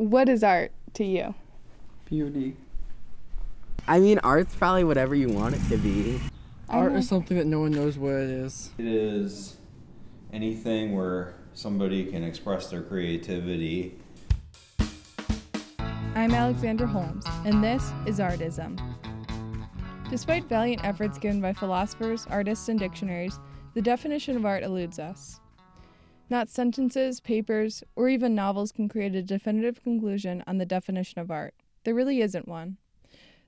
what is art to you? Beauty. I mean, art's probably whatever you want it to be. Art is something that no one knows what it is. It is anything where somebody can express their creativity. I'm Alexandra Holmes, and this is Artism. Despite valiant efforts given by philosophers, artists, and dictionaries, the definition of art eludes us. Not sentences, papers, or even novels can create a definitive conclusion on the definition of art. There really isn't one.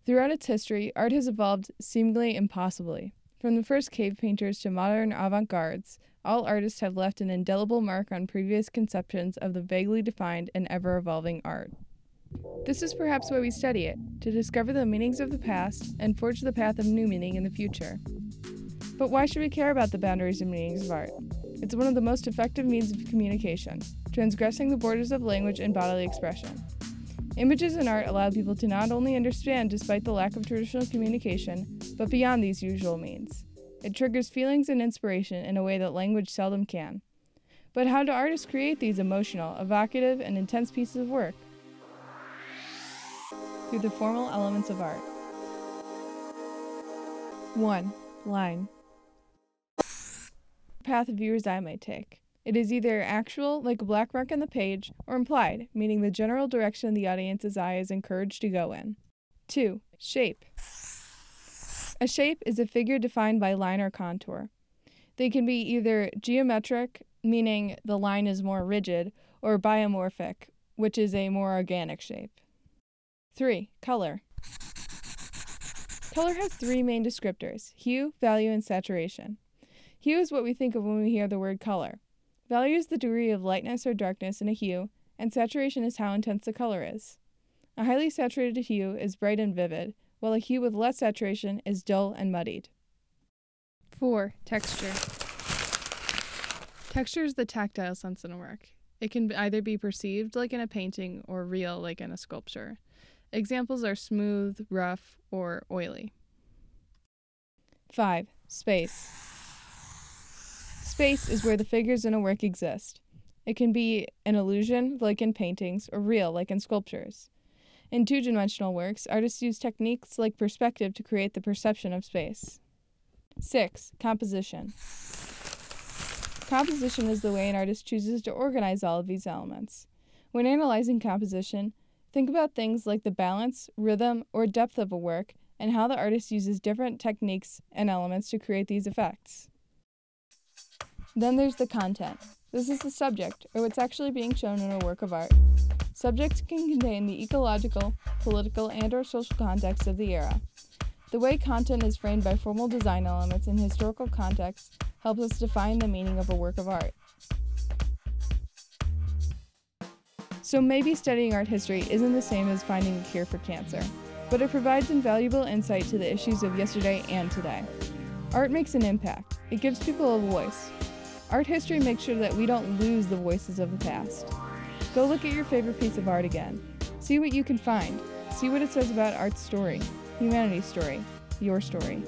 Throughout its history, art has evolved seemingly impossibly. From the first cave painters to modern avant gardes, all artists have left an indelible mark on previous conceptions of the vaguely defined and ever evolving art. This is perhaps why we study it, to discover the meanings of the past and forge the path of new meaning in the future. But why should we care about the boundaries and meanings of art? It's one of the most effective means of communication, transgressing the borders of language and bodily expression. Images in art allow people to not only understand despite the lack of traditional communication, but beyond these usual means. It triggers feelings and inspiration in a way that language seldom can. But how do artists create these emotional, evocative, and intense pieces of work? Through the formal elements of art. 1. Line. Path viewer's eye might take. It is either actual, like a black mark on the page, or implied, meaning the general direction the audience's eye is encouraged to go in. 2. Shape. A shape is a figure defined by line or contour. They can be either geometric, meaning the line is more rigid, or biomorphic, which is a more organic shape. 3. Color. Color has three main descriptors hue, value, and saturation. Hue is what we think of when we hear the word color. Value is the degree of lightness or darkness in a hue, and saturation is how intense the color is. A highly saturated hue is bright and vivid, while a hue with less saturation is dull and muddied. 4. Texture. Texture is the tactile sense in a work. It can either be perceived like in a painting or real like in a sculpture. Examples are smooth, rough, or oily. 5. Space. Space is where the figures in a work exist. It can be an illusion, like in paintings, or real, like in sculptures. In two dimensional works, artists use techniques like perspective to create the perception of space. 6. Composition. Composition is the way an artist chooses to organize all of these elements. When analyzing composition, think about things like the balance, rhythm, or depth of a work and how the artist uses different techniques and elements to create these effects. Then there's the content. This is the subject, or what's actually being shown in a work of art. Subjects can contain the ecological, political, and or social context of the era. The way content is framed by formal design elements in historical context helps us define the meaning of a work of art. So maybe studying art history isn't the same as finding a cure for cancer, but it provides invaluable insight to the issues of yesterday and today. Art makes an impact. It gives people a voice. Art history makes sure that we don't lose the voices of the past. Go look at your favorite piece of art again. See what you can find. See what it says about art's story, humanity's story, your story.